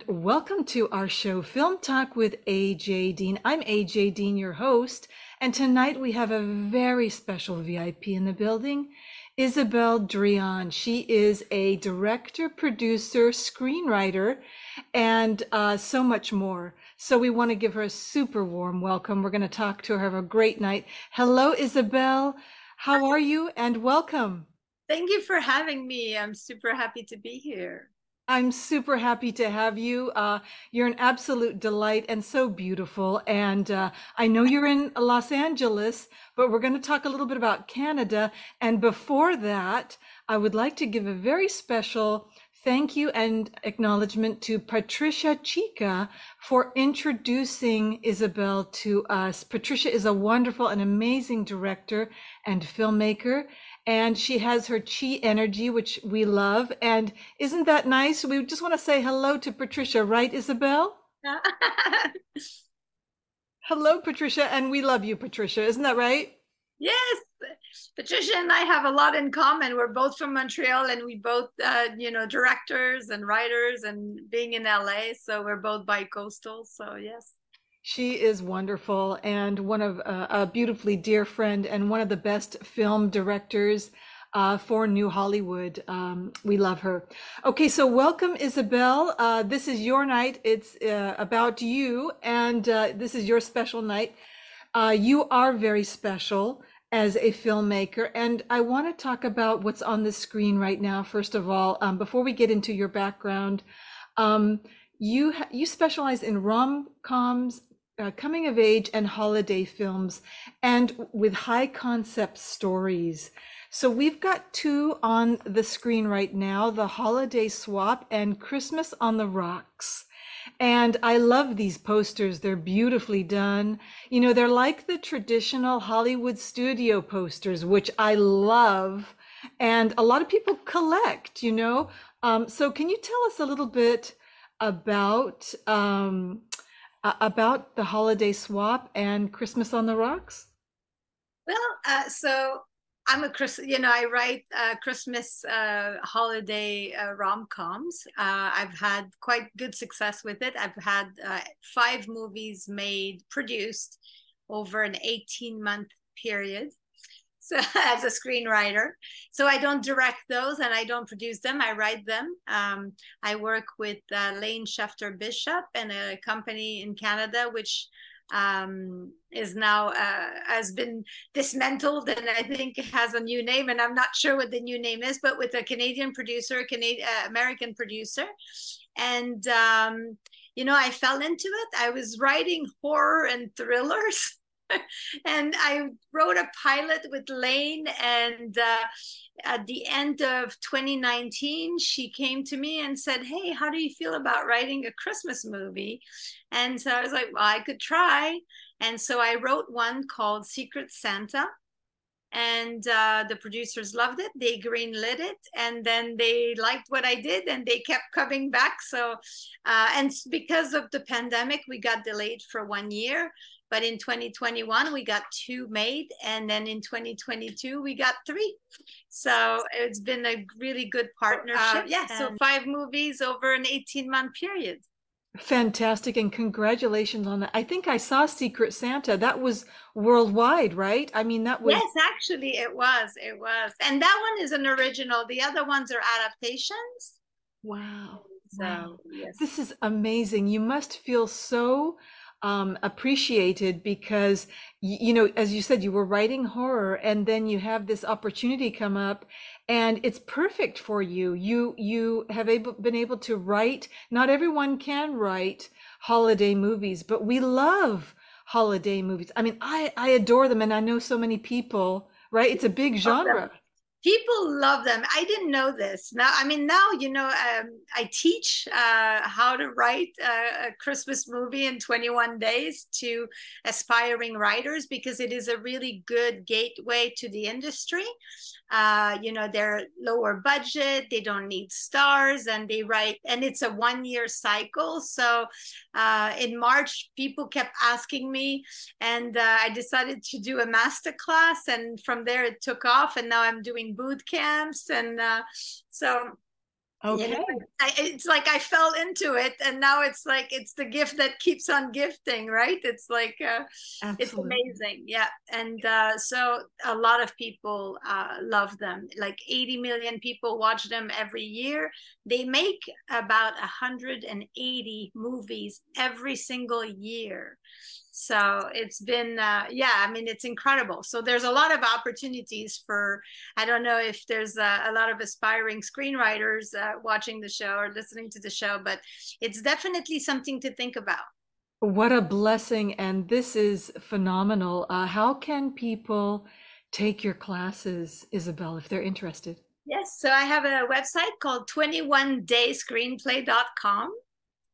And welcome to our show, Film Talk with AJ Dean. I'm AJ Dean, your host, and tonight we have a very special VIP in the building, Isabel Drean. She is a director, producer, screenwriter, and uh, so much more. So we want to give her a super warm welcome. We're going to talk to her, have a great night. Hello, Isabel. How are you? And welcome. Thank you for having me. I'm super happy to be here. I'm super happy to have you. Uh, you're an absolute delight and so beautiful. And uh, I know you're in Los Angeles, but we're going to talk a little bit about Canada. And before that, I would like to give a very special thank you and acknowledgement to Patricia Chica for introducing Isabel to us. Patricia is a wonderful and amazing director and filmmaker and she has her chi energy, which we love. And isn't that nice? We just want to say hello to Patricia, right, Isabel? hello, Patricia, and we love you, Patricia. Isn't that right? Yes, Patricia and I have a lot in common. We're both from Montreal, and we both, uh, you know, directors and writers, and being in LA, so we're both bi-coastal. So yes. She is wonderful and one of uh, a beautifully dear friend and one of the best film directors uh, for New Hollywood. Um, we love her. Okay, so welcome, Isabel. Uh, this is your night. It's uh, about you, and uh, this is your special night. Uh, you are very special as a filmmaker, and I want to talk about what's on the screen right now. First of all, um, before we get into your background, um, you you specialize in rom coms uh, coming of age and holiday films and with high concept stories. So we've got two on the screen right now, The Holiday Swap and Christmas on the Rocks. And I love these posters. They're beautifully done. You know, they're like the traditional Hollywood studio posters, which I love. And a lot of people collect, you know. Um, so, can you tell us a little bit about um, uh, about the holiday swap and Christmas on the Rocks? Well, uh, so I'm a Chris, you know, I write uh, Christmas uh, holiday uh, rom coms. Uh, I've had quite good success with it. I've had uh, five movies made, produced over an 18 month period so, as a screenwriter. So I don't direct those and I don't produce them. I write them. Um, I work with uh, Lane Shefter Bishop and a company in Canada, which um, is now uh, has been dismantled and I think has a new name. And I'm not sure what the new name is, but with a Canadian producer, Canadian uh, American producer, and um, you know, I fell into it. I was writing horror and thrillers. and I wrote a pilot with Lane. And uh, at the end of 2019, she came to me and said, Hey, how do you feel about writing a Christmas movie? And so I was like, Well, I could try. And so I wrote one called Secret Santa and uh, the producers loved it. They greenlit it, and then they liked what I did, and they kept coming back. So, uh, and because of the pandemic, we got delayed for one year. But in 2021, we got two made. And then in 2022, we got three. So it's been a really good partnership. Uh, yeah. So five movies over an 18 month period. Fantastic. And congratulations on that. I think I saw Secret Santa. That was worldwide, right? I mean, that was. Yes, actually, it was. It was. And that one is an original. The other ones are adaptations. Wow. So, wow. Yes. This is amazing. You must feel so um, appreciated because you know as you said you were writing horror and then you have this opportunity come up and it's perfect for you. You you have able, been able to write not everyone can write holiday movies but we love holiday movies. I mean i i adore them and i know so many people right? It's a big genre people love them. I didn't know this. Now i mean now you know um, i teach uh, how to write a, a, christmas movie in 21 days to aspiring writers because it is a really good gateway to the industry. Uh, you know they're lower budget they don't need stars and they write and it's a one year cycle. So uh, in march people kept asking me and uh, i decided to do a master class and from there it took off and now i'm doing boot camps and uh, so Okay. You know, I, it's like I fell into it, and now it's like it's the gift that keeps on gifting, right? It's like uh, it's amazing, yeah. And uh, so a lot of people uh, love them. Like 80 million people watch them every year. They make about 180 movies every single year so it's been uh, yeah i mean it's incredible. So there's a lot of opportunities for i don't know if there's a, a lot of aspiring screenwriters uh, watching the show or listening to the show but it's definitely something to think about. What a blessing and this is phenomenal. Uh, how can people take your classes isabel if they're interested? Yes so i have a website called 21dayscreenplay.com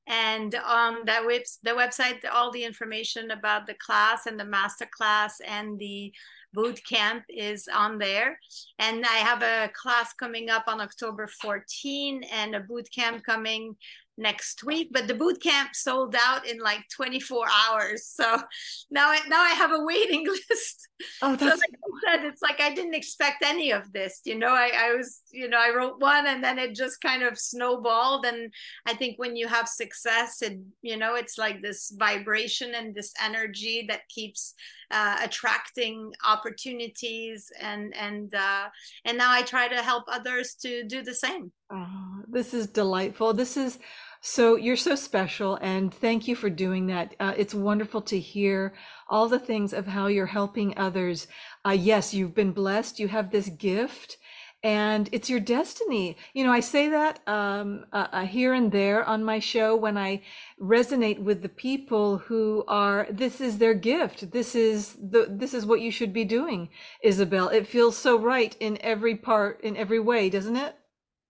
and on that web the website all the information about the class and the master class and the boot camp is on there. And i have a class coming up on october 14 and a boot camp coming next week. But the boot camp sold out in like 24 hours. So now I, now I have a waiting list oh, that's... so like said it's like I didn't expect any of this you know? I, I was you know I wrote one and then it just kind of snowballed. And I think when you have success it you know it's like this vibration and this energy that keeps uh, attracting opportunities. And and uh, and now I try to help others to do the same. Oh, this is delightful. This is so you're so special, and thank you for doing that. Uh, it's wonderful to hear all the things of how you're helping others. Uh, yes, you've been blessed. You have this gift, and it's your destiny. You know, I say that um, uh, uh here and there on my show when I resonate with the people who are. This is their gift. This is the. This is what you should be doing, Isabel. It feels so right in every part, in every way, doesn't it?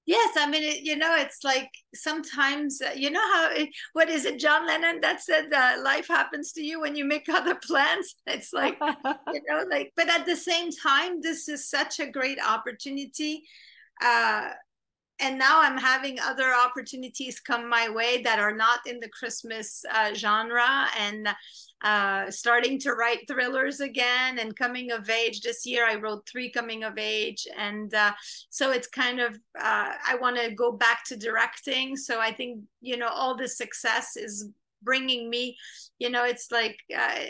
Yes, I mean, it, you know, it's like sometimes, uh, you know how, it, what is it, John Lennon that said, uh, life happens to you when you make other plans? It's like, you know, like, but at the same time, this is such a great opportunity. Uh, and now I'm having other opportunities come my way that are not in the Christmas uh, genre and uh, starting to write thrillers again and coming of age. This year I wrote three coming of age. And uh, so it's kind of, uh, I want to go back to directing. So I think, you know, all this success is bringing me, you know, it's like, uh,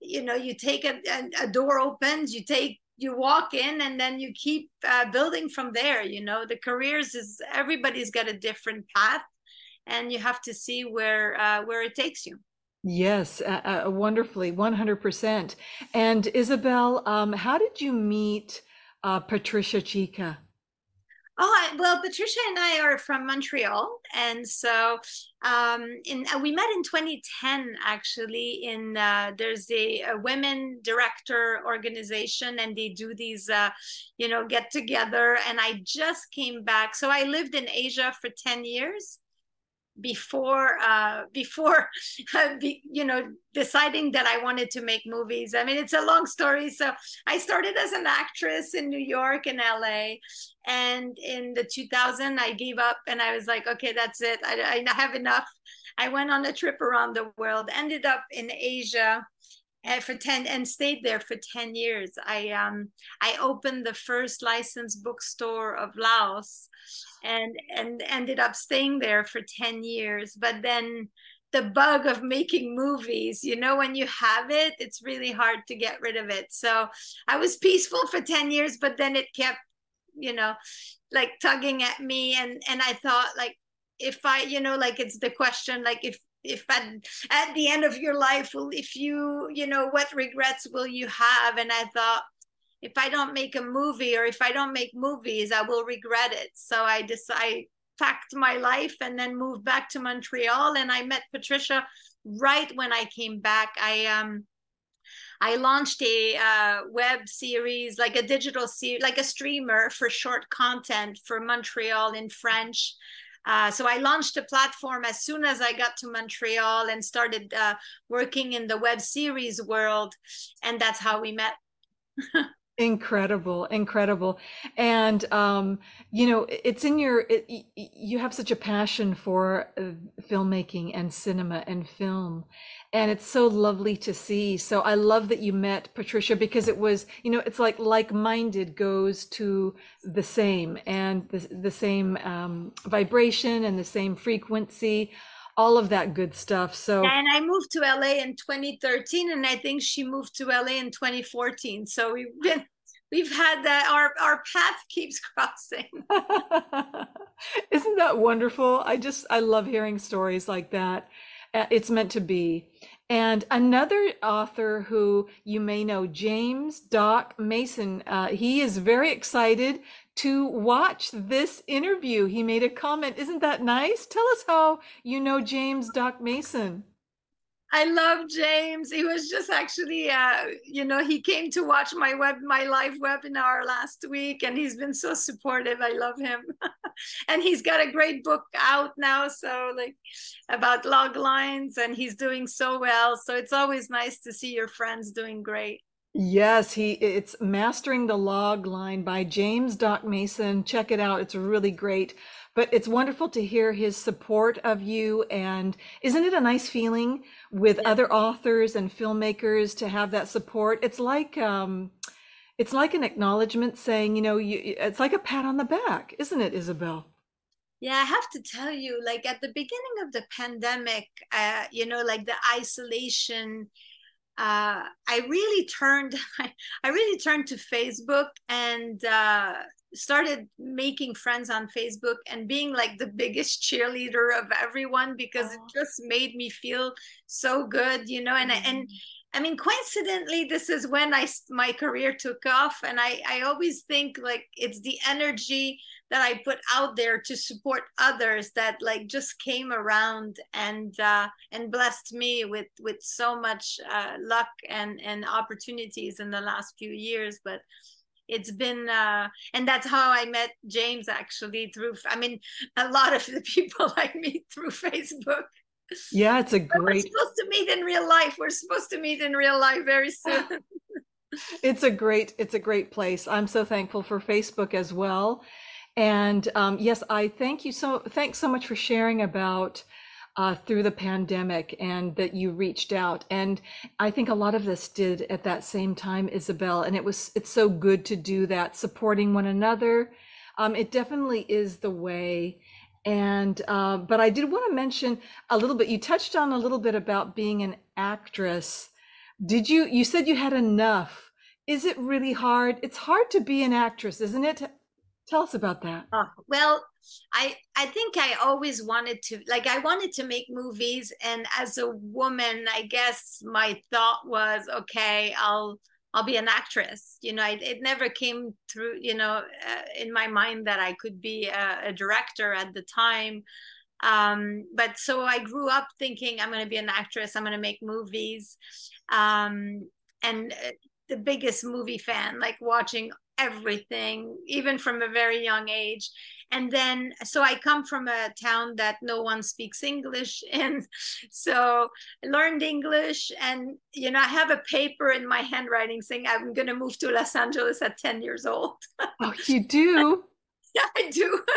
you know, you take a, a door opens, you take you walk in and then you keep uh, building from there you know? The careers is everybody's got a different path and you have to see where uh, where it takes you. Yes uh, uh wonderfully 100% and isabel um, how did you meet uh, patricia chica Oh, well, Patricia and I are from Montreal, and so um, in uh, we met in 2010. Actually, in uh, there's a, a, women director organization, and they do these, uh, you know, get together. And I just came back, so I lived in Asia for 10 years, before uh before uh, you know deciding that i wanted to make movies. I mean it's a long story. So i started as an actress in new york and la and in the 2000 i gave up and i was like okay that's it. I, I have enough. I went on a trip around the world ended up in asia and eh, for 10 and stayed there for 10 years. I um i opened the first licensed bookstore of laos and and ended up staying there for 10 years. But then the bug of making movies you know when you have it it's really hard to get rid of it. So i was peaceful for 10 years but then it kept you know like tugging at me. And and i thought like if i you know like it's the question like if if at, at the end of your life will if you you know what regrets will you have and i thought if I don't make a movie or if I don't make movies, I will regret it. So I decided packed my life and then moved back to Montreal and I met Patricia right when I came back. I um I launched a uh, web series, like a digital series, like a streamer for short content for Montreal in French. Uh, so I launched a platform as soon as I got to Montreal and started uh, working in the web series world, and that's how we met. Incredible, incredible. And um, you know, it's in your it, you have such a passion for uh, filmmaking and cinema and film. And it's so lovely to see. So I love that you met Patricia because it was, you know, it's like like-minded goes to the same and the, the same um, vibration and the same frequency, all of that good stuff. So and I moved to LA in 2013, and I think she moved to LA in 2014. So we've been we've had that our our path keeps crossing isn't that wonderful i just i love hearing stories like that it's meant to be. And another author who you may know james doc mason uh, he is very excited to watch this interview. He made a comment. Isn't that nice? Tell us how you know james doc mason I love James. He was just actually, uh, you know, he came to watch my web, my live webinar last week, and he's been so supportive. I love him, and he's got a great book out now. So like about log lines, and he's doing so well. So it's always nice to see your friends doing great. Yes, he it's Mastering the Log Line by James Doc Mason. Check it out. It's really great. But it's wonderful to hear his support of you. And isn't it a nice feeling with Yeah. other authors and filmmakers to have that support? It's like um, it's like an acknowledgement saying, you know, you, it's like a pat on the back, isn't it, Isabel? Yeah, I have to tell you, like at the beginning of the pandemic, uh, you know, like the isolation uh, I really turned I, really turned to Facebook and uh, started making friends on Facebook and being like the biggest cheerleader of everyone because it Oh. just made me feel so good, you know. And I- and. I mean, coincidentally, this is when I my career took off, and I I always think like it's the energy that I put out there to support others that like just came around and uh, and blessed me with with so much uh, luck and and opportunities in the last few years. But it's been uh, and that's how I met James actually through. I mean, a lot of the people I meet through Facebook. Yeah, it's a But we're great supposed to meet in real life. We're supposed to meet in real life very soon. It's a great, it's a great place. I'm so thankful for Facebook as well. And um, yes, I thank you so, thanks so much for sharing about uh, through the pandemic and that you reached out. And I think a lot of us did at that same time, Isabel. And it was, it's so good to do that, supporting one another. Um, it definitely is the way. And, uh, but I did want to mention a little bit, you touched on a little bit about being an actress. Did you, you said you had enough. Is it really hard? It's hard to be an actress, isn't it? Tell us about that. Oh, well, I I think I always wanted to like I wanted to make movies and as a woman, I guess my thought was okay, I'll I'll be an actress. You know, it, it never came through, you know, uh, in my mind that I could be a, a director at the time. Um, but so I grew up thinking I'm going to be an actress, I'm going to make movies. Um, and uh, the biggest movie fan, like watching everything, even from a very young age. And then, so I come from a town that no one speaks English. And so I learned English. And, you know, I have a paper in my handwriting saying I'm going to move to Los Angeles at 10 years old. Oh, you do? yeah, I do.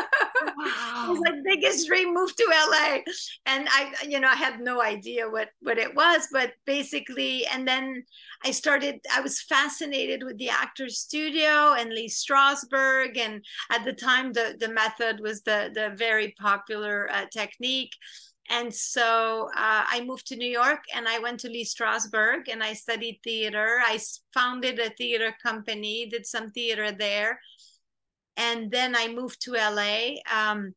it was Wow. like biggest dream move to LA. And I, you know, I had no idea what, what it was, but basically, and then I started, I was fascinated with the Actors Studio and Lee Strasberg. And at the time, the, the method was the, the very popular uh, technique. And so uh, I moved to New York and I went to Lee Strasberg and I studied theater. I founded a theater company, did some theater there. And then I moved to LA. Um,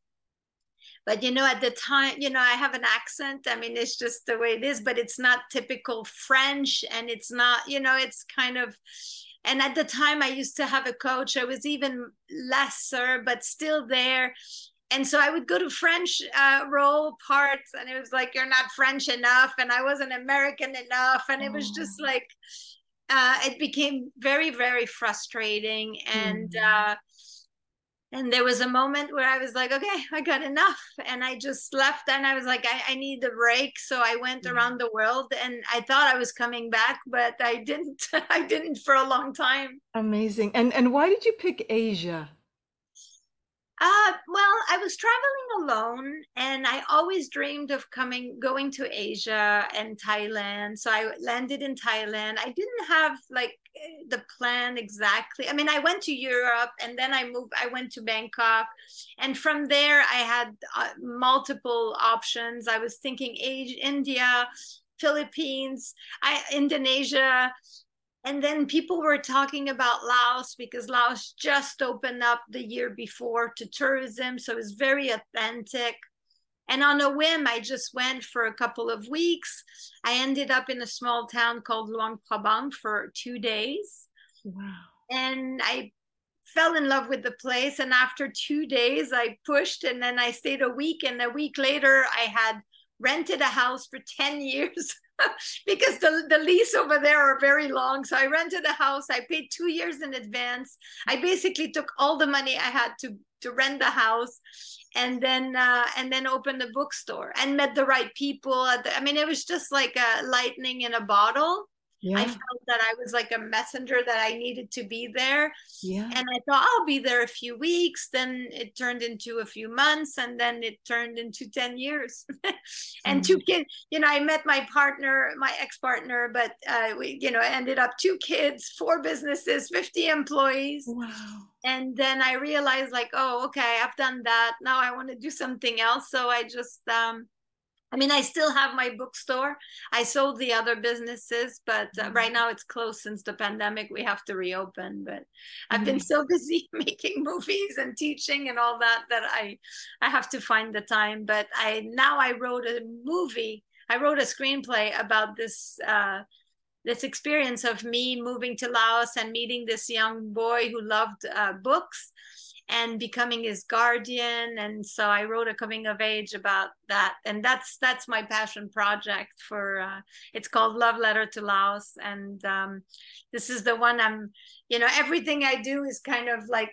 but you know at the time you know i have an accent i mean it's just the way it is but it's not typical french and it's not you know it's kind of and at the time i used to have a coach i was even lesser but still there and so i would go to french uh, role parts and it was like you're not french enough and i wasn't american enough and it was just Oh. like uh, it became very very frustrating and Mm. uh, and there was a moment where I was like, okay, I got enough. And I just left and I was like, I, I need a break. So I went mm-hmm. around the world and I thought I was coming back, but I didn't. I didn't for a long time. Amazing. And and why did you pick Asia? Uh, well, I was traveling alone and I always dreamed of coming, going to Asia and Thailand. So I landed in Thailand. I didn't have like the plan exactly. I mean, I went to Europe and then I moved, I went to Bangkok. And from there, I had uh, multiple options. I was thinking Asia, India, Philippines, I, Indonesia, and then people were talking about Laos because Laos just opened up the year before to tourism. So it was very authentic. And on a whim, I just went for a couple of weeks. I ended up in a small town called Luang Prabang for two days. Wow. And I fell in love with the place. And after two days, I pushed and then I stayed a week. And a week later, I had rented a house for 10 years. because the, the lease over there are very long. So I rented a house. I paid two years in advance. I basically took all the money I had to to rent the house, and then uh, and then opened a bookstore and met the right people. The, I mean, it was just like a lightning in a bottle yeah. I felt that I was like a messenger that I needed to be there. Yeah. And I thought I'll be there a few weeks. Then it turned into a few months and then it turned into 10 years. and mm-hmm. two kids, you know, I met my partner, my ex-partner, but uh, we, you know, ended up two kids, four businesses, 50 employees. Wow. And then I realized like, oh, okay, I've done that. Now I want to do something else. So I just um I mean, I still have my bookstore. I sold the other businesses, but uh, right now it's closed since the pandemic. We have to reopen. But I've been mm-hmm. so busy making movies and teaching and all that that I I have to find the time. But I now I wrote a movie. I wrote a screenplay about this uh, this experience of me moving to Laos and meeting this young boy who loved uh, books and becoming his guardian. And so i wrote a coming of age about that. And that's that's my passion project for uh, it's called love letter to laos. And um, this is the one i'm you know everything i do is kind of like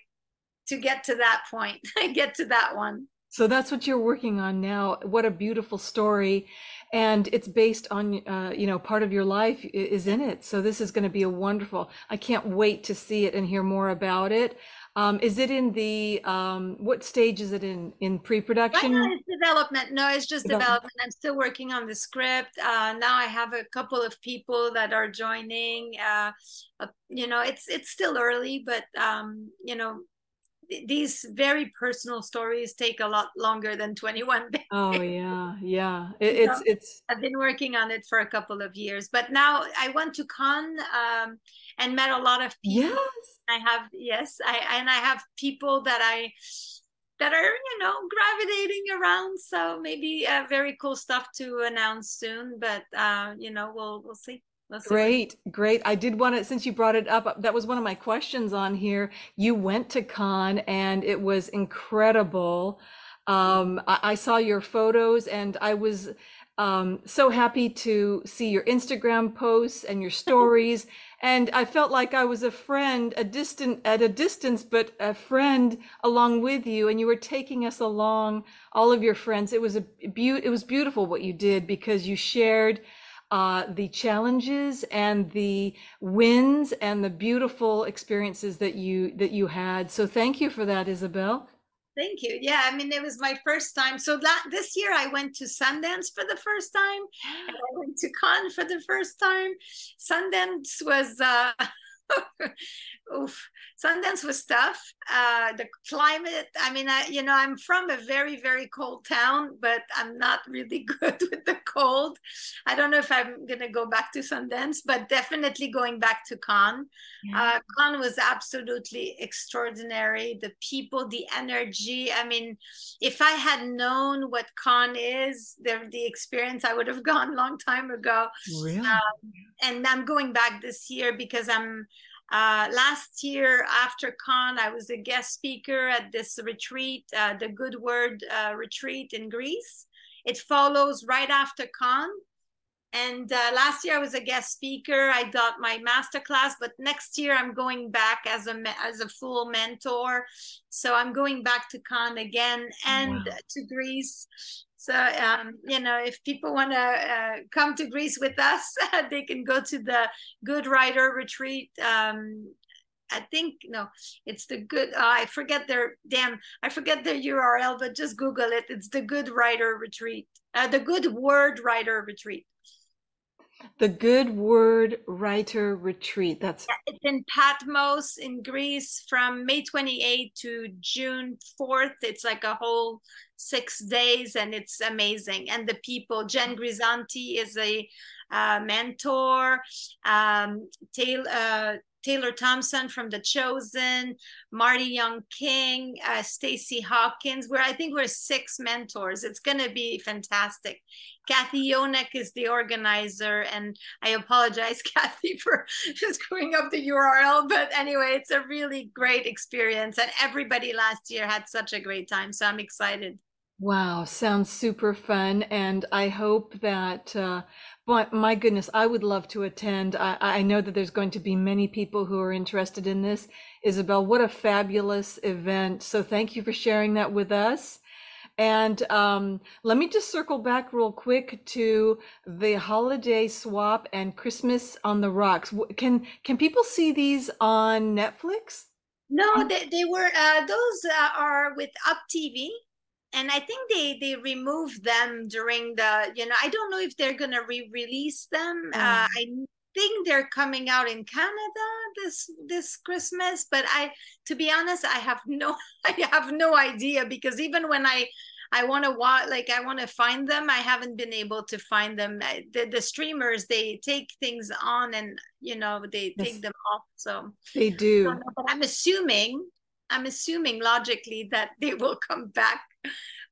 to get to that point i get to that one. So that's what you're working on now. What a beautiful story. And it's based on uh, you know part of your life is in it. So this is going to be a wonderful i can't wait to see it and hear more about it um, is it in the um, what stage is it in in pre-production? Right now it's development. No, it's just development. I'm still working on the script. Uh, now I have a couple of people that are joining. Uh, uh, you know, it's it's still early, but um, you know, these very personal stories take a lot longer than 21 days. Oh yeah, yeah. It, it's it's. I've been working on it for a couple of years, but now I went to Cannes um, and met a lot of people. Yes. I have yes, I and I have people that I that are you know gravitating around. So maybe uh, very cool stuff to announce soon, but uh, you know we'll we'll see. Great, great. I did want to, since you brought it up, that was one of my questions on here. You went to Cannes and it was incredible. Um, I, I saw your photos and I was um, so happy to see your Instagram posts and your stories. And I felt like I was a friend, a distant at a distance, but a friend along with you. And you were taking us along, all of your friends. It was a be- it was beautiful what you did because you shared uh, the challenges and the wins and the beautiful experiences that you that you had. So thank you for that, Isabel. Thank you. Yeah, I mean, it was my first time. So that this year I went to Sundance for the first time, and I went to Cannes for the first time. Sundance was uh, oof, Sundance was tough. Uh, the climate, I mean, I, you know, I'm from a very, very cold town, but I'm not really good with the cold. I don't know if I'm going to go back to Sundance, but definitely going back to Cannes. Yeah. Uh, Cannes was absolutely extraordinary. The people, the energy. I mean, if I had known what Cannes is, the, the experience, I would have gone a long time ago. Really? Um, and I'm going back this year because I'm uh, last year after Cannes, I was a guest speaker at this retreat, uh, the Good Word uh, retreat in Greece. It follows right after Cannes. and uh, last year I was a guest speaker. I got my master class, but next year I'm going back as a as a full mentor. So I'm going back to Cannes again and wow. to Greece. So um, you know, if people want to uh, come to Greece with us, they can go to the Good Writer Retreat. Um, I think no, it's the good. Uh, I forget their damn. I forget their URL, but just Google it. It's the Good Writer Retreat. Uh, the Good Word Writer Retreat. The Good Word Writer Retreat. That's it's in Patmos in Greece from May 28 to June 4th. It's like a whole six days and it's amazing. And the people, Jen Grisanti is a uh, mentor. Um, Taylor, uh, Taylor Thompson from The Chosen, Marty Young King, uh, Stacy Hawkins. Where I think we're six mentors. It's going to be fantastic. Kathy Yonek is the organizer, and I apologize, Kathy, for screwing up the URL. But anyway, it's a really great experience, and everybody last year had such a great time. So I'm excited. Wow, sounds super fun. And I hope that, uh, but my goodness, I would love to attend. I, I know that there's going to be many people who are interested in this. Isabel, what a fabulous event. So thank you for sharing that with us. And um, let me just circle back real quick to the holiday swap and Christmas on the Rocks. Can can people see these on Netflix? No, they, they were uh, those uh, are with Up TV and I think they they removed them during the you know I don't know if they're gonna re-release them. Mm. Uh, I think they're coming out in Canada this this Christmas, but I to be honest I have no I have no idea because even when I I want to watch like I want to find them I haven't been able to find them. The, the streamers they take things on and you know they yes. take them off so they do. but I'm assuming I'm assuming logically that they will come back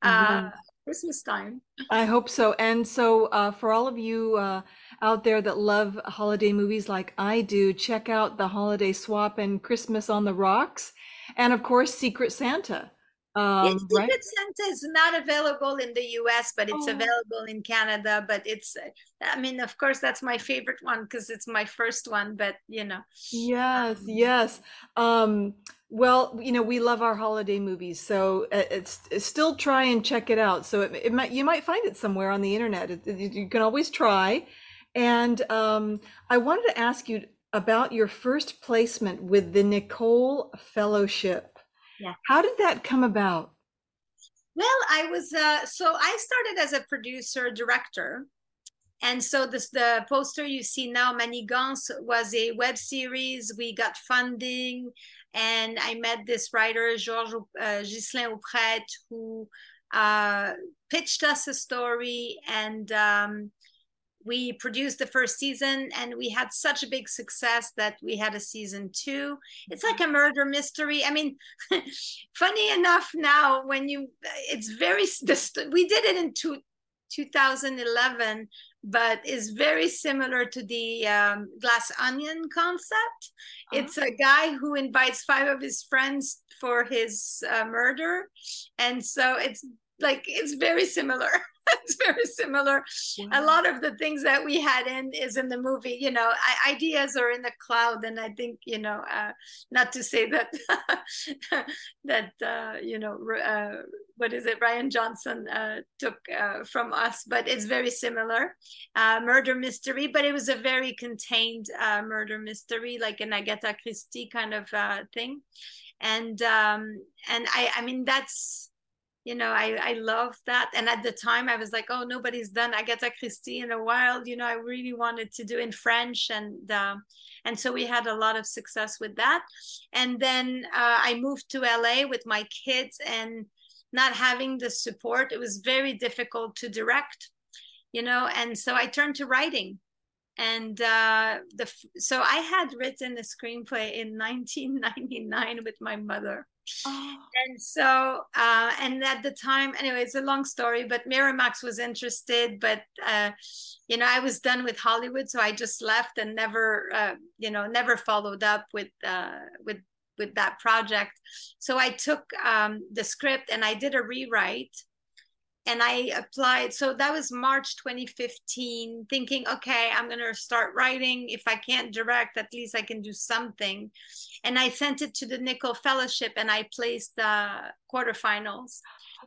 uh, mm-hmm. Christmas time. I hope so. And so, uh, for all of you uh, out there that love holiday movies like I do, check out the Holiday Swap and Christmas on the Rocks, and of course, Secret Santa. Um, Secret right? Santa is not available in the US, but it's oh. available in Canada. But it's, I mean, of course, that's my favorite one because it's my first one. But you know, yes, um, yes. Um, well, you know, we love our holiday movies, so uh, it's, it's still try and check it out. So it, it might you might find it somewhere on the internet. It, it, you can always try. And um, I wanted to ask you about your first placement with the Nicholl Fellowship. Yeah. How did that come about? Well, I was uh, so I started as a producer director, and so this the poster you see now, Manigance, was a web series. We got funding and I met this writer, Georges uh, Ghislain who uh, pitched us a story and um, we produced the first season and we had such a big success that we had a season two. It's like a murder mystery. I mean funny enough now when you it's very we did it in two, 2011 but is very similar to the um, glass onion concept. Uh-huh. It's a guy who invites five of his friends for his uh, murder, and so it's like it's very similar. it's very similar. A lot of the things that we had in is in the movie. You know, I, ideas are in the cloud, and I think you know, uh, not to say that that uh, you know, uh, what is it, Rian Johnson uh, took uh, from us, but it's very similar. Uh, murder mystery, but it was a very contained murder mystery, like an Agatha Christie kind of thing, and um, and I, I mean that's you know i i love that. And at the time i was like oh nobody's done agatha christie in a while you know i really wanted to do in french. And uh, and so we had a lot of success with that. And then uh, i moved to la with my kids and not having the support it was very difficult to direct you know and so i turned to writing. And uh, the so i had written a screenplay in 1999 with my mother Oh. And so, uh, and at the time, anyway, it's a long story, but Miramax was interested, but, uh, you know, I was done with Hollywood. So I just left and never, uh, you know, never followed up with, uh, with, with that project. So I took um, the script and I did a rewrite and I applied. So that was March 2015, thinking, okay, I'm going to start writing. If I can't direct, at least I can do something. And I sent it to the Nicholl Fellowship and I placed the quarterfinals.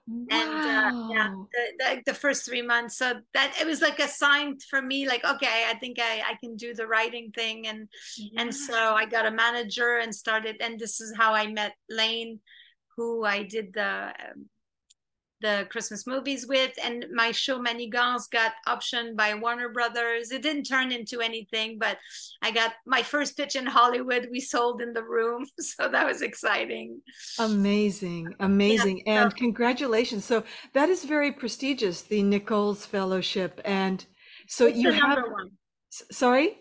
Wow. And uh, yeah, the, the, the, first three months. So that it was like a sign for me, like, okay, I think I, I can do the writing thing. And, yeah. and so I got a manager and started, and this is how I met Lane, who I did the, um, the Christmas movies with, and my show Manigance got optioned by Warner Brothers. It didn't turn into anything, but I got my first pitch in Hollywood. We sold in the room, so that was exciting. Amazing, amazing, yeah, and congratulations! So that is very prestigious, the Nichols Fellowship, and so you have. One. Sorry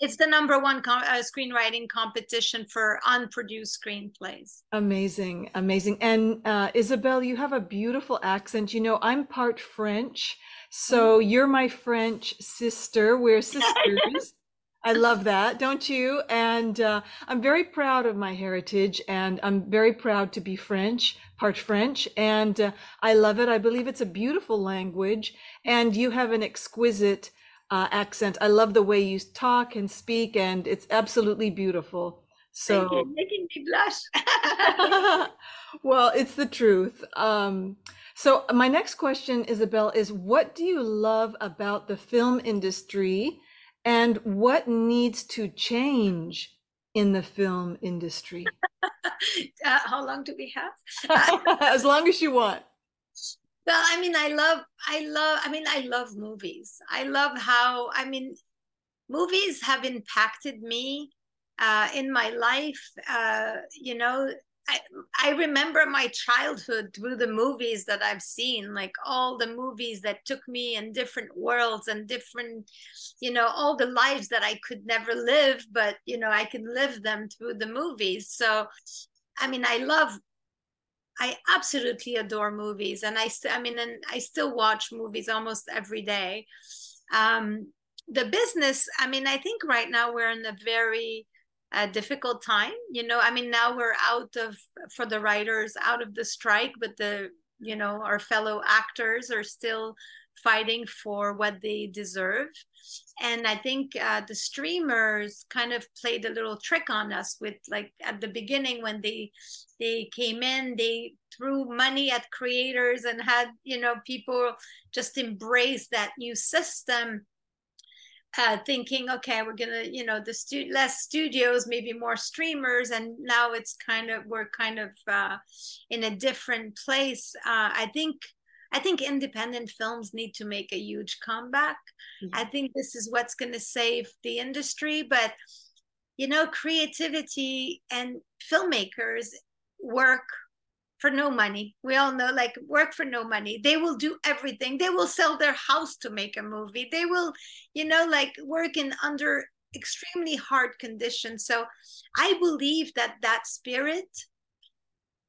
it's the number one com- uh, screenwriting competition for unproduced screenplays. Amazing, amazing. And uh, Isabel, you have a beautiful accent. You know, I'm part French, so mm-hmm. you're my French sister. We're sisters. I love that, don't you? And uh, I'm very proud of my heritage, and I'm very proud to be French, part French, and uh, I love it. I believe it's a beautiful language, and you have an exquisite uh, accent. I love the way you talk and speak, and it's absolutely beautiful. So Thank you, making me blush. well, it's the truth. Um, so my next question, Isabel, is what do you love about the film industry, and what needs to change in the film industry? uh, how long do we have? as long as you want. Well, I mean, I love, I love, I mean, I love movies. I love how, I mean, movies have impacted me uh, in my life. Uh, you know, I, I remember my childhood through the movies that I've seen, like all the movies that took me in different worlds and different, you know, all the lives that I could never live, but, you know, I can live them through the movies. So, I mean, I love I absolutely adore movies, and I st- I mean, and I still watch movies almost every day. Um, the business, I mean, I think right now we're in a very uh, difficult time. You know, I mean, now we're out of for the writers out of the strike, but the you know our fellow actors are still fighting for what they deserve. And i think uh, the streamers kind of played a little trick on us with like at the beginning when they they came in they threw money at creators and had you know people just embrace that new system uh, thinking okay we're gonna you know the stu- less studios maybe more streamers. And now it's kind of we're kind of uh, in a different place. Uh, i think I think independent films need to make a huge comeback. Mm-hmm. I think this is what's going to save the industry. But, you know, creativity and filmmakers work for no money. We all know, like, work for no money. They will do everything. They will sell their house to make a movie. They will, you know, like, work in under extremely hard conditions. So I believe that that spirit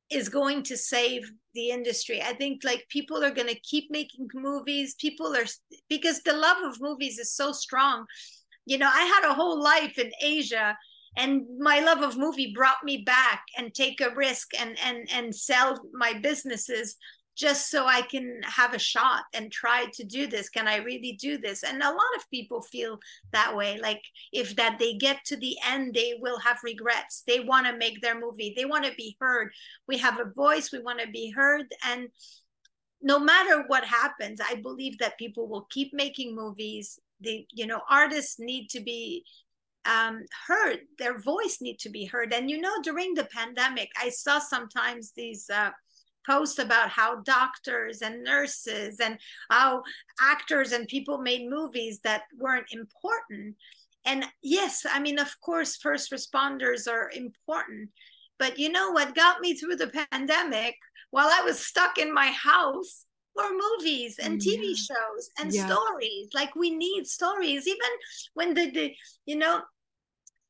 is going to save the industry. I think like people are going to keep making movies. People are because the love of movies is so strong. You know, I had a whole life in Asia and my love of movie brought me back and take a risk and and and sell my businesses just so I can have a shot and try to do this. Can I really do this? And a lot of people feel that way. Like if that they get to the end, they will have regrets. They want to make their movie. They want to be heard. We have a voice. We want to be heard. And no matter what happens, I believe that people will keep making movies. The you know artists need to be um, heard. Their voice need to be heard. And you know during the pandemic, I saw sometimes these. Uh, post about how doctors and nurses and how actors and people made movies that weren't important. And yes, I mean, of course, first responders are important. But you know what got me through the pandemic while I was stuck in my house were movies and mm, TV yeah. shows and yeah. stories. Like we need stories, even when the, the you know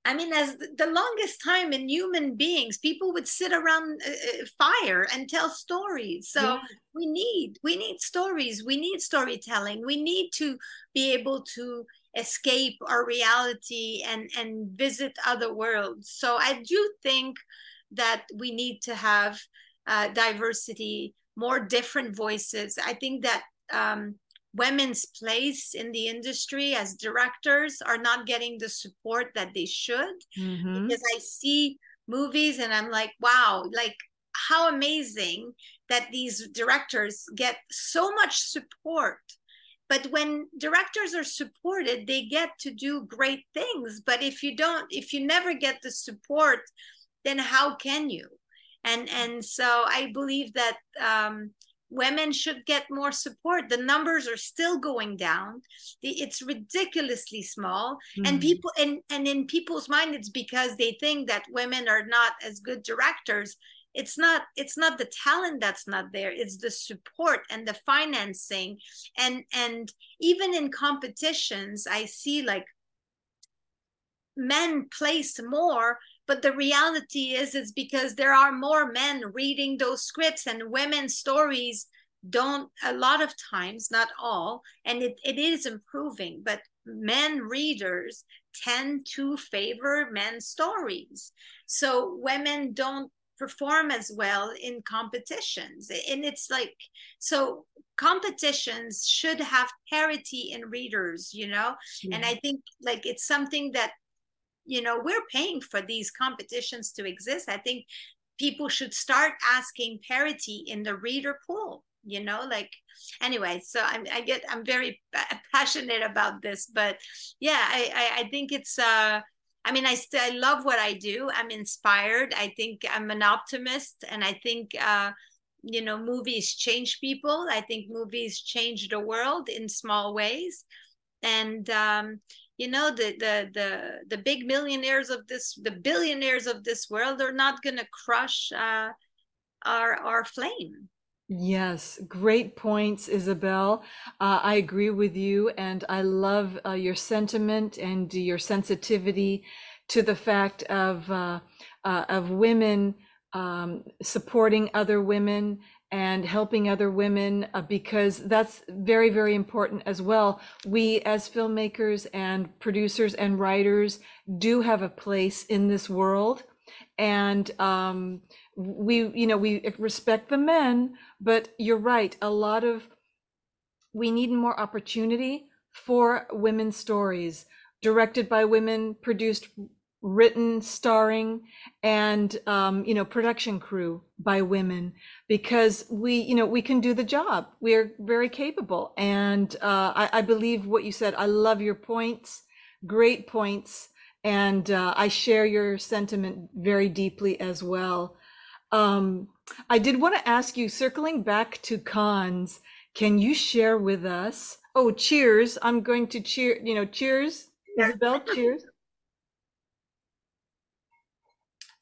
I mean, as the longest time in human beings, people would sit around uh, uh, fire and tell stories. So yeah. we need we need stories. We need storytelling. We need to be able to escape our reality and and visit other worlds. So I do think that we need to have uh, diversity more different voices. I think that um, women's place in the industry as directors are not getting the support that they should mm-hmm. because I see movies and I'm like, wow, like how amazing that these directors get so much support. But when directors are supported, they get to do great things. But if you don't, if you never get the support, then how can you? And and so I believe that um, women should get more support. The numbers are still going down. It's ridiculously small. Mm. and people and and in people's mind it's because they think that women are not as good directors. It's not it's not the talent that's not there. It's the support and the financing. And and even in competitions i see like men place more but the reality is it's because there are more men reading those scripts and women's stories don't a lot of times not all and it, it is improving but men readers tend to favor men's stories. So women don't perform as well in competitions and it's like so competitions should have parity in readers you know? And i think like it's something that you know we're paying for these competitions to exist i think people should start asking parity in the reader pool you know like anyway so i'm i get i'm very passionate about this but yeah i i, I think it's uh I mean, I still I love what I do. I'm inspired. I think I'm an optimist, and I think uh, you know movies change people. I think movies change the world in small ways, and um, you know the the the the big millionaires of this the billionaires of this world are not going to crush uh, our our flame Yes, great points, Isabel. Uh, I agree with you, and I love uh, your sentiment and your sensitivity to the fact of uh, uh of women um, supporting other women and helping other women uh, because that's very very important as well. We as filmmakers and producers and writers do have a place in this world. And um, we you know we respect the men but you're right a lot of we need more opportunity for women's stories. Directed by women produced written starring and um, you know production crew by women because we you know we can do the job. We are very capable. And uh, I, I, believe what you said. I love your points great points and uh, i share your sentiment very deeply as well. Um, i did want to ask you circling back to Cannes, can you share with us? Oh cheers. I'm going to cheer you know cheers isabel cheers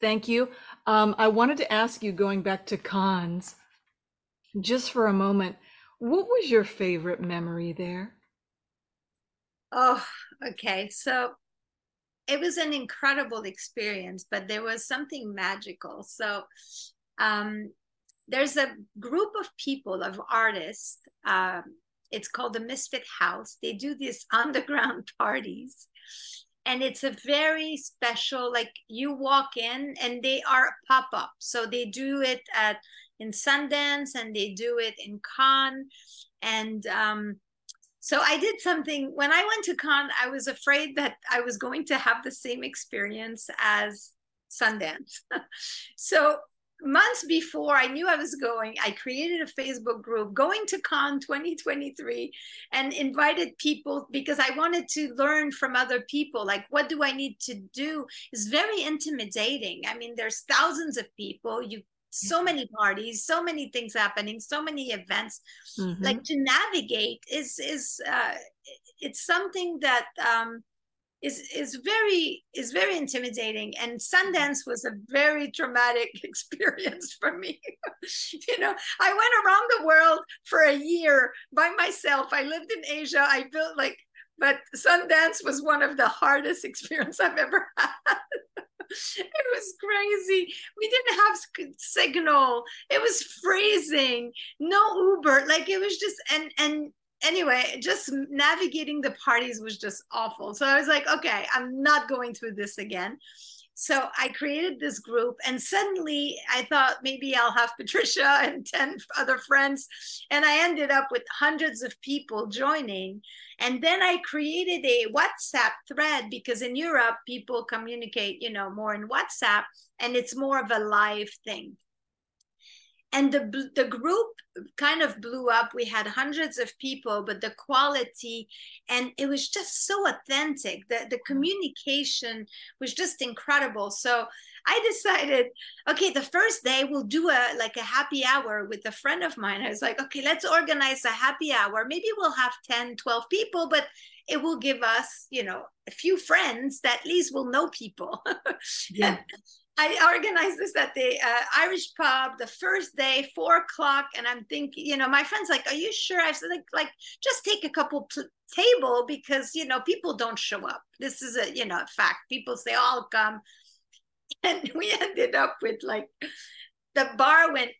Thank you. Um, I wanted to ask you, going back to Cannes, just for a moment, what was your favorite memory there? Oh, okay. So it was an incredible experience, but there was something magical. So um, there's a group of people, of artists. Um, it's called the Misfit House. They do these underground parties and it's a very special like you walk in and they are pop up so they do it at in sundance and they do it in Cannes. And um so i did something when i went to Cannes i was afraid that i was going to have the same experience as sundance. So months before I knew I was going, I created a Facebook group going to Cannes 2023 and invited people because I wanted to learn from other people. Like, what do I need to do? It's very intimidating. I mean, there's thousands of people. You so many parties so many things happening so many events mm-hmm. like to navigate is is uh it's something that um is is very is very intimidating. And sundance was a very traumatic experience for me. You know i went around the world for a year by myself. I lived in asia. I built like but sundance was one of the hardest experience i've ever had. It was crazy. We didn't have signal. It was freezing. No uber. Like it was just and and anyway, just navigating the parties was just awful. So I was like, okay, I'm not going through this again. so I created this group, and suddenly I thought maybe I'll have Patricia and 10 other friends. And I ended up with hundreds of people joining. And then I created a WhatsApp thread because in Europe, people communicate, you know, more in WhatsApp, and it's more of a live thing and the the group kind of blew up. We had hundreds of people but the quality and it was just so authentic. The the mm-hmm. communication was just incredible. So i decided okay the first day we'll do a like a happy hour with a friend of mine. I was like okay let's organize a happy hour. Maybe we'll have 10 12 people but it will give us you know a few friends that at least will know people. Yeah. I organized this at the uh, Irish pub the first day, four o'clock, and I'm thinking, you know, my friend's like, "Are you sure?" I said, "Like, like just take a couple pl- table because you know people don't show up. This is a you know fact. People say, "I'll come," and we ended up with like the bar went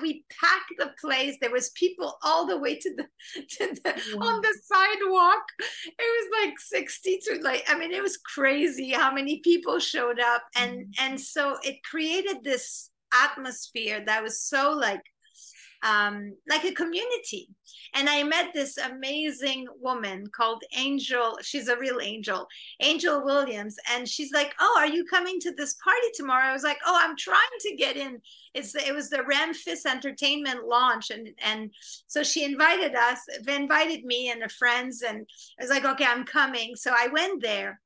we packed the place there was people all the way to the, to the wow. on the sidewalk it was like 60 to like i mean it was crazy how many people showed up and mm. and so it created this atmosphere that was so like um, like a community. And I met this amazing woman called Angel. She's a real angel, Angel Williams. And she's like, Oh, are you coming to this party tomorrow? I was like, Oh, I'm trying to get in. It's it was the Ramfis Entertainment launch. And and so she invited us, invited me and the friends. And I was like, Okay, I'm coming. So I went there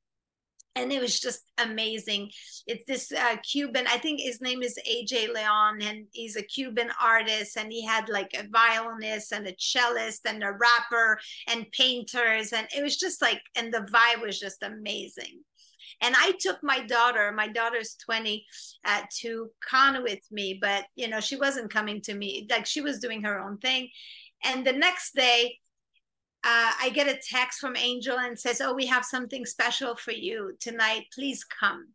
and it was just amazing. It's this uh, Cuban, I think his name is AJ Leon, and he's a Cuban artist, and he had like a violinist and a cellist and a rapper and painters, and it was just like, and the vibe was just amazing. And I took my daughter, my daughter's 20, uh, to Cannes with me, but you know, she wasn't coming to me, like she was doing her own thing. And the next day, uh, I get a text from Angel and says, "Oh, we have something special for you tonight. Please come."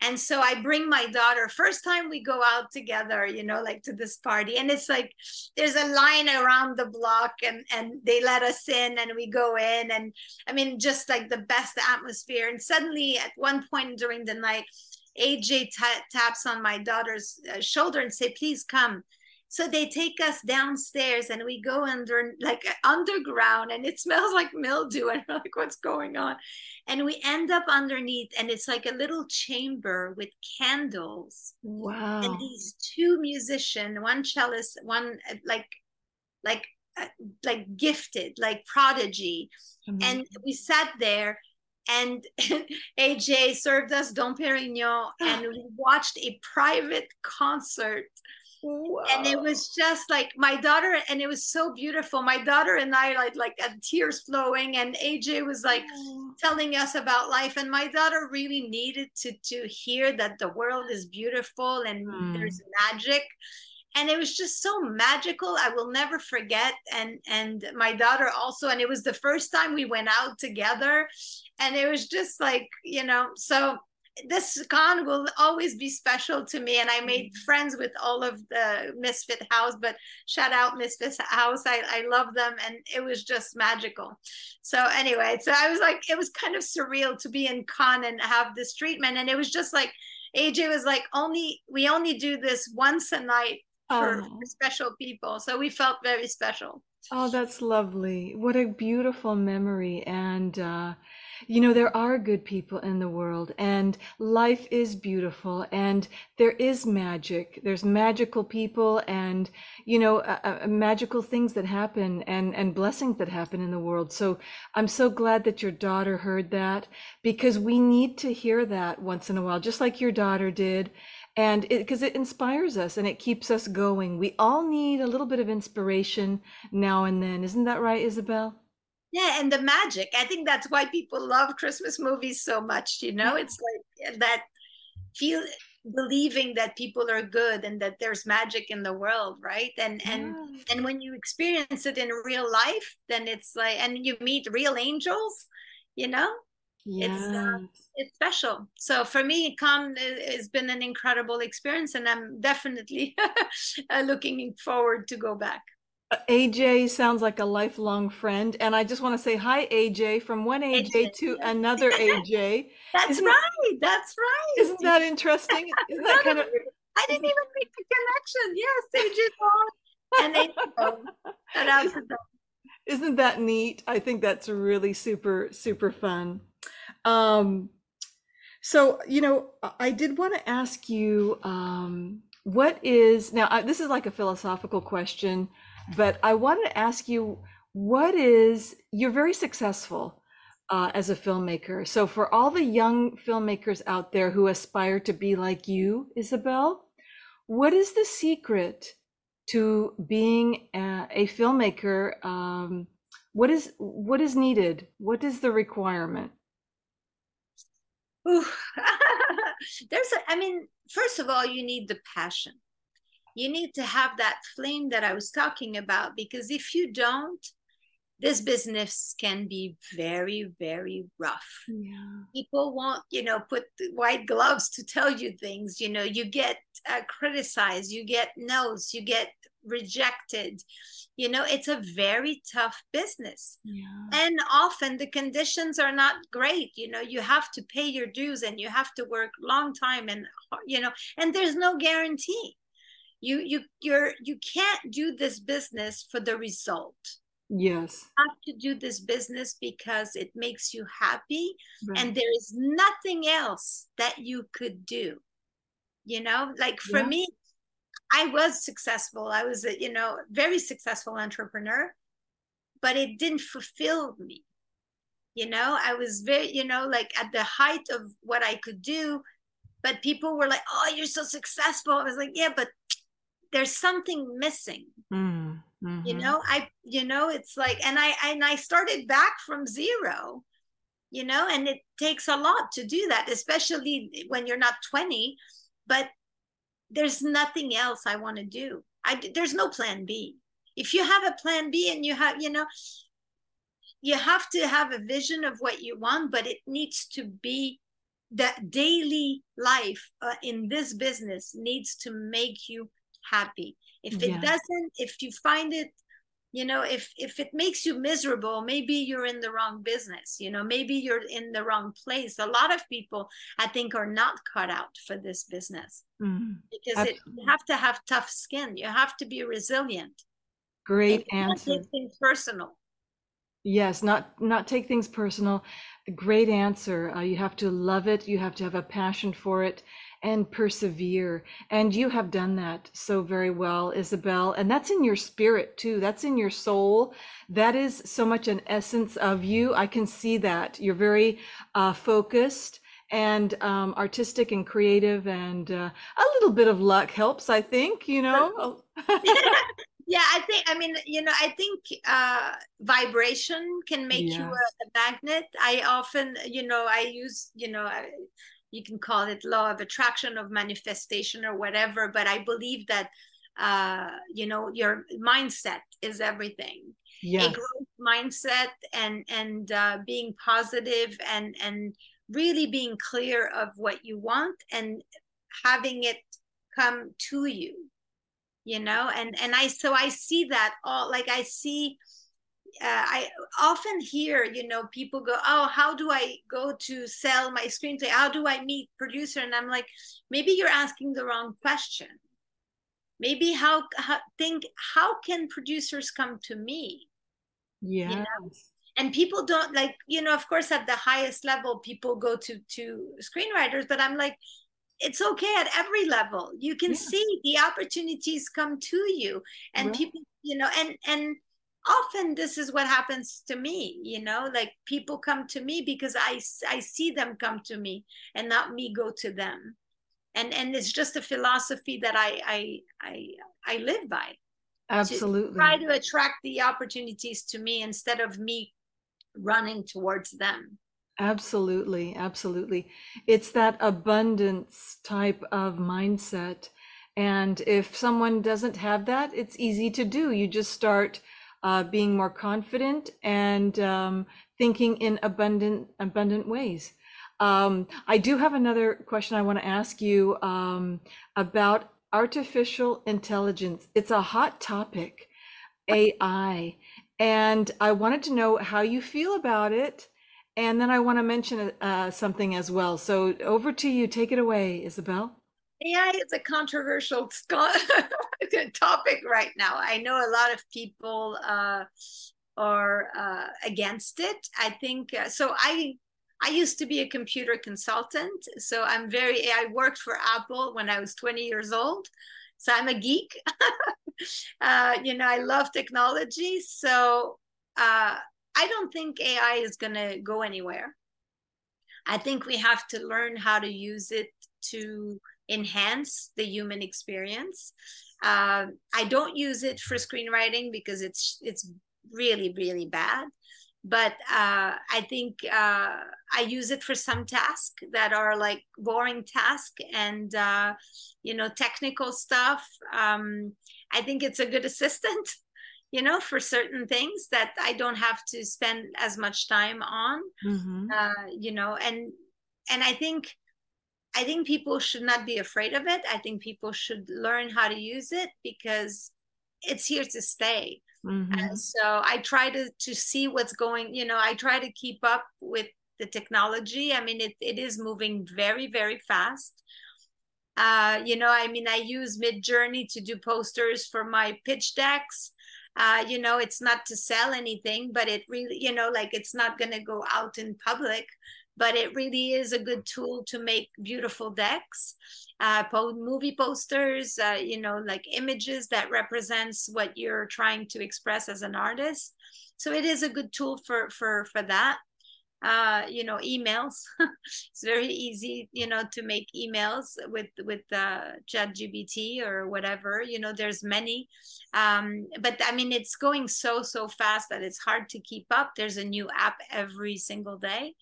And so I bring my daughter. First time we go out together, you know, like to this party, and it's like there's a line around the block, and and they let us in, and we go in, and I mean, just like the best atmosphere. And suddenly, at one point during the night, AJ t- taps on my daughter's uh, shoulder and say, "Please come." So they take us downstairs and we go under like underground and it smells like mildew and we're like, what's going on? And we end up underneath and it's like a little chamber with candles. Wow. And these two musicians, one cellist, one like like uh, like gifted, like prodigy. Mm-hmm. And we sat there and AJ served us Dom Perignon and we watched a private concert Wow. And it was just like my daughter, and it was so beautiful. My daughter and I like like had tears flowing, and AJ was like telling us about life. And my daughter really needed to to hear that the world is beautiful and mm. there's magic. And it was just so magical. I will never forget. And and my daughter also, and it was the first time we went out together. And it was just like, you know, so this Cannes will always be special to me and i made mm-hmm. friends with all of the misfit house but shout out misfit house. I, I love them and it was just magical. So anyway so i was like it was kind of surreal to be in Cannes and have this treatment and it was just like aj was like only we only do this once a night for, oh. for special people. So we felt very special. Oh that's lovely. What a beautiful memory and uh you know, there are good people in the world and life is beautiful and there is magic. There's magical people and, you know, uh, uh, magical things that happen and, and blessings that happen in the world. So I'm so glad that your daughter heard that because we need to hear that once in a while, just like your daughter did and because it, it, inspires us and it keeps us going. We all need a little bit of inspiration now and then. Isn't that right, Isabel? Yeah and the magic. I think that's why people love christmas movies so much you know? It's like that feel believing that people are good and that there's magic in the world right? And and yeah. and when you experience it in real life then it's like and you meet real angels you know? Yeah. it's uh, it's special. So for me Cannes has been an incredible experience and i'm definitely uh, looking forward to go back. Uh, AJ sounds like a lifelong friend, and I just want to say hi, AJ, from one AJ AJ, to another AJ. That's Isn't- right. That's right. Isn't that interesting? Isn't that kind of I didn't even make the connection. Yes, AJ and AJ. Shout out to them. isn't that neat? I think that's really super super fun. Um, so you know, I- I did want to ask you, um, what is now? I, this is like a philosophical question, but I wanted to ask you, what is you're very successful uh, as a filmmaker. So for all the young filmmakers out there who aspire to be like you, Isabel, what is the secret to being a, a filmmaker? Um, what is what is needed? What is the requirement? Ooh. There's, a, I mean, first of all, you need the passion. You need to have that flame that I was talking about because if you don't, this business can be very, very rough. Yeah. People won't, you know, put white gloves to tell you things. You know, you get uh, criticized, you get no's, you get rejected. You know, it's a very tough business Yeah. and often the conditions are not great you know you have to pay your dues and you have to work long time and you know and there's no guarantee you you you're you can't do this business for the result Yes. you have to do this business because it makes you happy Right. and there is nothing else that you could do you know like for Yeah. me i was successful i was a you know very successful entrepreneur but it didn't fulfill me you know i was very you know like at the height of what i could do but people were like oh you're so successful i was like yeah but there's something missing. Mm, you mhm. know i you know it's like and i and i started back from zero you know and it takes a lot to do that especially when you're not 20 but there's nothing else i want to do. I there's no plan b. If you have a plan b and you have you know you have to have a vision of what you want but it needs to be that daily life uh, in this business needs to make you happy if it Yeah. doesn't if you find it you know if if it makes you miserable maybe you're in the wrong business you know maybe you're in the wrong place a lot of people i think are not cut out for this business Mm. because it, you have to have tough skin you have to be resilient Great and answer. personal Yes, not not take things personal. Great answer. Uh, you have to love it. You have to have a passion for it and persevere. And you have done that so very well, Isabel. And that's in your spirit too. That's in your soul. That is so much an essence of you. I can see that. You're very uh, focused and um, artistic and creative, and uh, a little bit of luck helps, I think, you know. yeah i think i mean you know i think uh vibration can make you a, a magnet. I often you know i use you know I, you can call it law of attraction of manifestation or whatever but i believe that uh you know your mindset is everything. A growth mindset and and uh, being positive and and really being clear of what you want and having it come to you you know? And and i so i see that all like i see uh, i often hear you know people go oh how do i go to sell my screenplay? How do i meet producer? And i'm like maybe you're asking the wrong question. Maybe how, how think how can producers come to me? Yes. and people don't like you know of course at the highest level people go to to screenwriters but i'm like it's okay at every level you can Yeah. see the opportunities come to you and Right. people you know and and often this is what happens to me you know like people come to me because i i see them come to me and not me go to them and and it's just a philosophy that i i i, I live by Absolutely. try to attract the opportunities to me instead of me running towards them. Absolutely, absolutely. It's that abundance type of mindset. And if someone doesn't have that, it's easy to do. You just start uh, being more confident and um, thinking in abundant, abundant ways. Um, I do have another question I want to ask you um, about artificial intelligence. It's a hot topic. AI. And I wanted to know how you feel about it. And then I want to mention uh, something as well. So over to you. Take it away, Isabel. AI is a controversial topic right now. I know a lot of people uh, are uh, against it. I think uh, so. I I used to be a computer consultant, so I'm very. I worked for Apple when I was 20 years old, so I'm a geek. uh, you know, I love technology, so uh, I don't think AI is going to go anywhere. I think we have to learn how to use it to enhance the human experience. Uh, I don't use it for screenwriting because it's it's really really bad but uh, I think uh, I use it for some tasks that are like boring tasks and uh, you know technical stuff. Um, I think it's a good assistant, you know, for certain things that I don't have to spend as much time on. Mm-hmm. Uh, you know, and and I think I think people should not be afraid of it. I think people should learn how to use it because it's here to stay Mm-hmm. And so I try to to see what's going, you know, I try to keep up with the technology. I mean, it, it is moving very, very fast. Uh, you know, I mean, I use Midjourney to do posters for my pitch decks. Uh, you know, it's not to sell anything, but it really, you know, like it's not going to go out in public but it really is a good tool to make beautiful decks uh, movie posters uh, you know like images that represents what you're trying to express as an artist. So it is a good tool for for for that uh, you know emails. It's very easy you know to make emails with with uh, chat gpt or whatever you know there's many. Um, but i mean it's going so so fast that it's hard to keep up. There's a new app every single day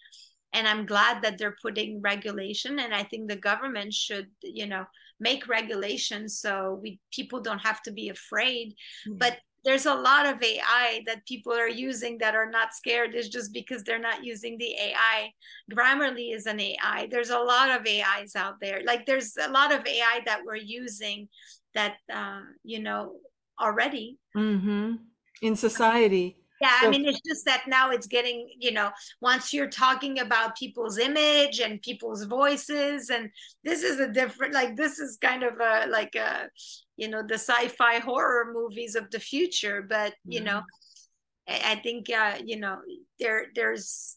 and i'm glad that they're putting regulation and i think the government should you know make regulations so we people don't have to be afraid. Mm-hmm. but there's a lot of ai that people are using that are not scared. Is just because they're not using the ai grammarly is an ai there's a lot of ais out there. Like there's a lot of ai that we're using that uh, you know already. Mm-hmm. in society yeah, so, I mean, it's just that now it's getting, you know, once you're talking about people's image and people's voices, and this is a different, like, this is kind of a, like a, you know, the sci fi horror movies of the future. But, you mm-hmm. know, I, I think, uh, you know, there, there's,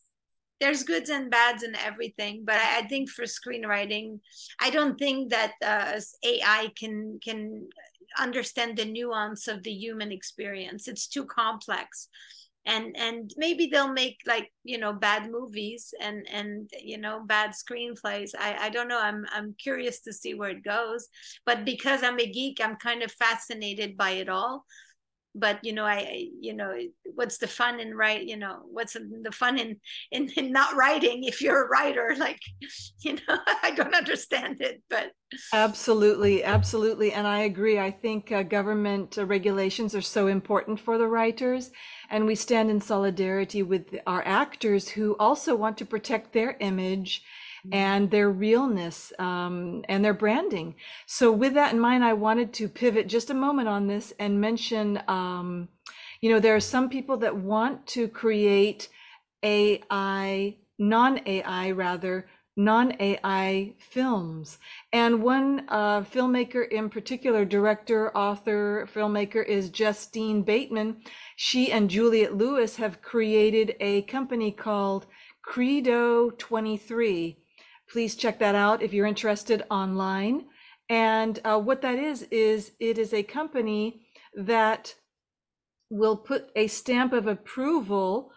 there's goods and bads and everything but I, I, think for screenwriting i don't think that uh, ai can can understand the nuance of the human experience. It's too complex. And and maybe they'll make like you know bad movies and and you know bad screenplays. I i don't know. I'm i'm curious to see where it goes. But because i'm a geek i'm kind of fascinated by it all but you know i you know what's the fun in write you know what's the fun in, in in not writing if you're a writer like you know i don't understand it but absolutely absolutely and i agree i think uh, government uh, regulations are so important for the writers and we stand in solidarity with our actors who also want to protect their image. And their realness um, and their branding. So, with that in mind, I wanted to pivot just a moment on this and mention um, you know, there are some people that want to create AI, non AI rather, non AI films. And one uh, filmmaker in particular, director, author, filmmaker, is Justine Bateman. She and Juliette Lewis have created a company called Credo 23 please check that out if you're interested online. And uh, what that is, is it is a company that will put a stamp of approval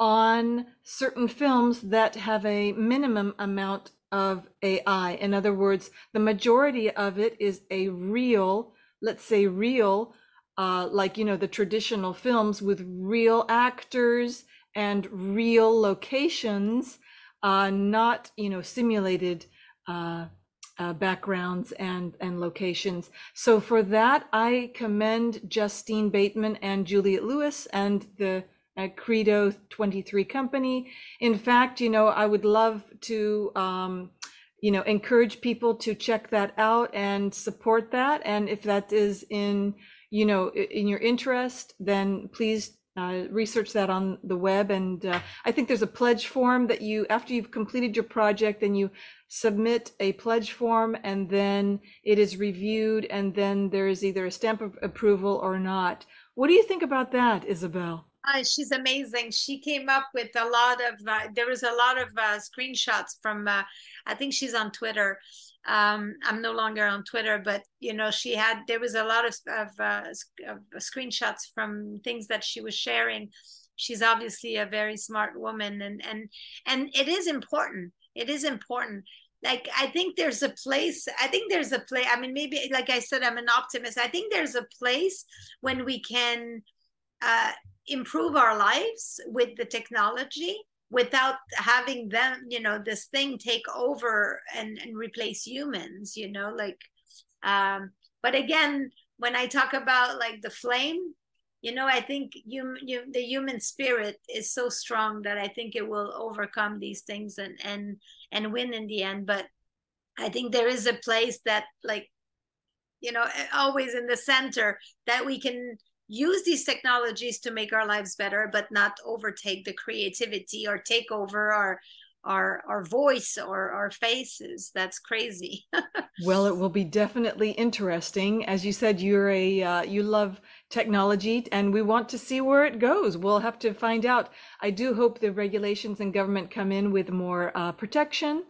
on certain films that have a minimum amount of AI. In other words, the majority of it is a real, let's say real, uh, like, you know, the traditional films with real actors and real locations uh, not you know simulated uh, uh, backgrounds and and locations. So for that, I commend Justine Bateman and Juliette Lewis and the uh, Credo 23 company. In fact, you know, I would love to. Um, you know, encourage people to check that out and support that. And if that is in you know, in your interest, then please uh, research that on the web. And uh, I think there's a pledge form that you, after you've completed your project, then you submit a pledge form and then it is reviewed and then there is either a stamp of approval or not. What do you think about that, Isabel? Uh, she's amazing. She came up with a lot of, uh, there was a lot of uh, screenshots from, uh, I think she's on Twitter. Um, I'm no longer on Twitter, but you know, she had, there was a lot of, of, uh, of screenshots from things that she was sharing. She's obviously a very smart woman and, and, and it is important. It is important like i think there's a place i think there's a place i mean maybe like i said i'm an optimist i think there's a place when we can uh, improve our lives with the technology without having them you know this thing take over and, and replace humans you know like um but again when i talk about like the flame you know i think you, you the human spirit is so strong that i think it will overcome these things and and and win in the end but i think there is a place that like you know always in the center that we can use these technologies to make our lives better but not overtake the creativity or take over our our our voice or our faces. That's crazy. Well it will be definitely interesting. As you said you're a uh, you love technology and we want to see where it goes. We'll have to find out. I do hope the regulations and government come in with more uh, protection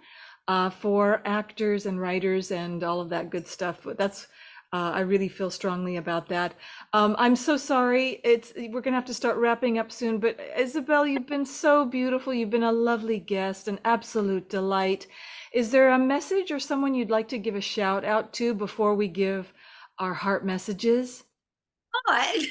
uh, for actors and writers and all of that good stuff. That's uh, I really feel strongly about that. Um, I'm so sorry. It's we're gonna have to start wrapping up soon. But Isabel, you've been so beautiful. You've been a lovely guest, an absolute delight. Is there a message or someone you'd like to give a shout out to before we give our heart messages? Oh, I,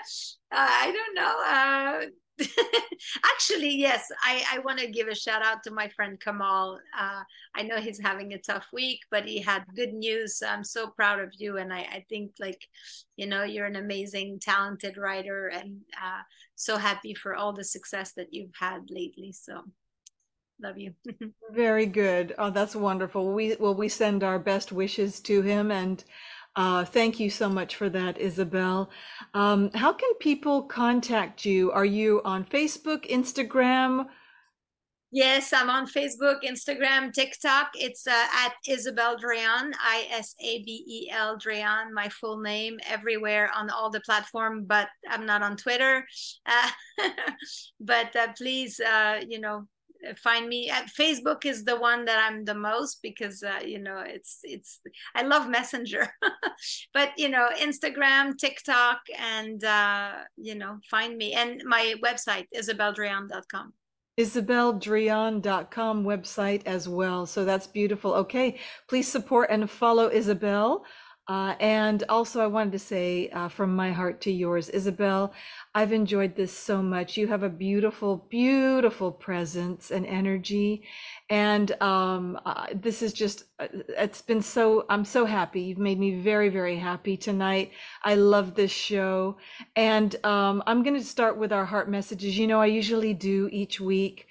I don't know. Uh, Actually, yes, I, I want to give a shout out to my friend Kamal. Uh, I know he's having a tough week, but he had good news. I'm so proud of you. And I, I think, like, you know, you're an amazing, talented writer, and uh, so happy for all the success that you've had lately. So, love you. Very good. Oh, that's wonderful. We well, we send our best wishes to him and uh, thank you so much for that, Isabel. Um, how can people contact you? Are you on Facebook, Instagram? Yes, I'm on Facebook, Instagram, TikTok. It's uh, at Isabel Drean, I S A B E L Drean, my full name, everywhere on all the platform, but I'm not on Twitter. Uh, but uh, please, uh, you know, find me at facebook is the one that i'm the most because uh, you know it's it's i love messenger. But you know instagram tiktok and uh, you know find me. And my website isabeldrean.com isabeldrean.com website as well. So that's beautiful. Okay please support and follow isabel uh, and also, I wanted to say uh, from my heart to yours, Isabel, I've enjoyed this so much. You have a beautiful, beautiful presence and energy. And um, uh, this is just, uh, it's been so, I'm so happy. You've made me very, very happy tonight. I love this show. And um, I'm going to start with our heart messages. You know, I usually do each week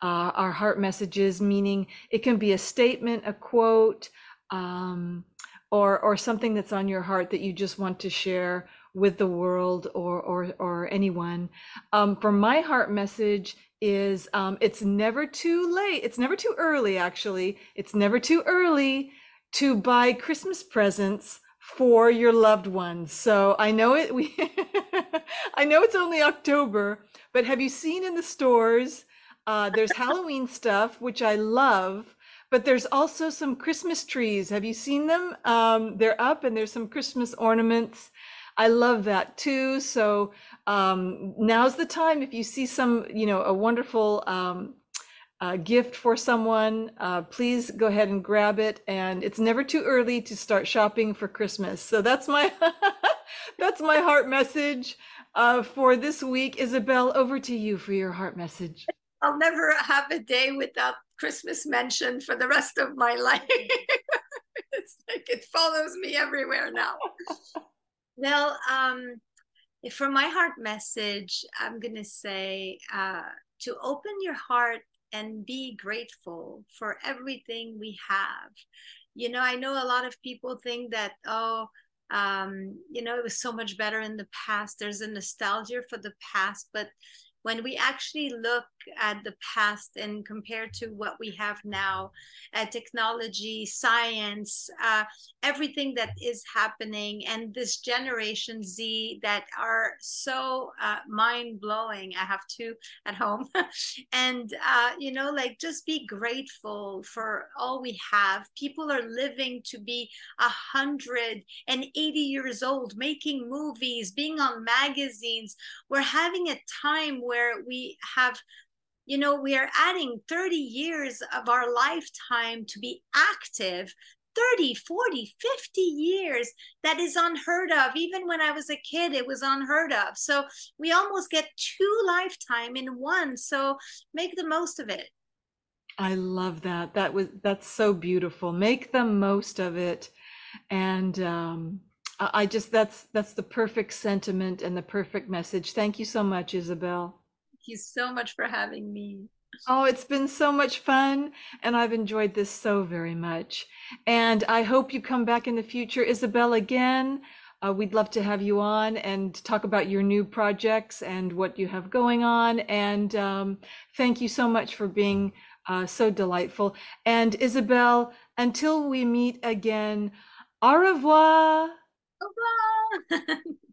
uh, our heart messages, meaning it can be a statement, a quote. Um, or or something that's on your heart that you just want to share with the world or or or anyone. Um, for my heart message is um, it's never too late. It's never too early. Actually, it's never too early to buy Christmas presents for your loved ones. So I know it. We I know it's only October, but have you seen in the stores? Uh, there's Halloween stuff, which I love but there's also some Christmas trees. Have you seen them? Um, they're up and there's some Christmas ornaments. I love that too. So um, now's the time if you see some, you know, a wonderful um, uh, gift for someone, uh, please go ahead and grab it. And it's never too early to start shopping for Christmas. So that's my that's my heart message uh, for this week. Isabel, over to you for your heart message. I'll never have a day without Christmas mentioned for the rest of my life. it's like it follows me everywhere now. well, um, for my heart message, I'm going to say uh, to open your heart and be grateful for everything we have. You know, I know a lot of people think that, oh, um, you know, it was so much better in the past. There's a nostalgia for the past, but when we actually look at the past and compared to what we have now, uh, technology, science, uh, everything that is happening, and this generation Z that are so uh, mind blowing. I have two at home, and uh, you know, like just be grateful for all we have. People are living to be a hundred and eighty years old, making movies, being on magazines. We're having a time where we have you know we are adding 30 years of our lifetime to be active 30 40 50 years that is unheard of even when i was a kid it was unheard of so we almost get two lifetime in one so make the most of it I love that. That was that's so beautiful. Make the most of it. And um, I just that's that's the perfect sentiment and the perfect message. Thank you so much, Isabel. Thank you so much for having me Oh, it's been so much fun, and I've enjoyed this so very much. And I hope you come back in the future, Isabel, again. Uh, we'd love to have you on and talk about your new projects and what you have going on. And um, thank you so much for being uh, so delightful. And Isabel, until we meet again, au revoir. Au revoir.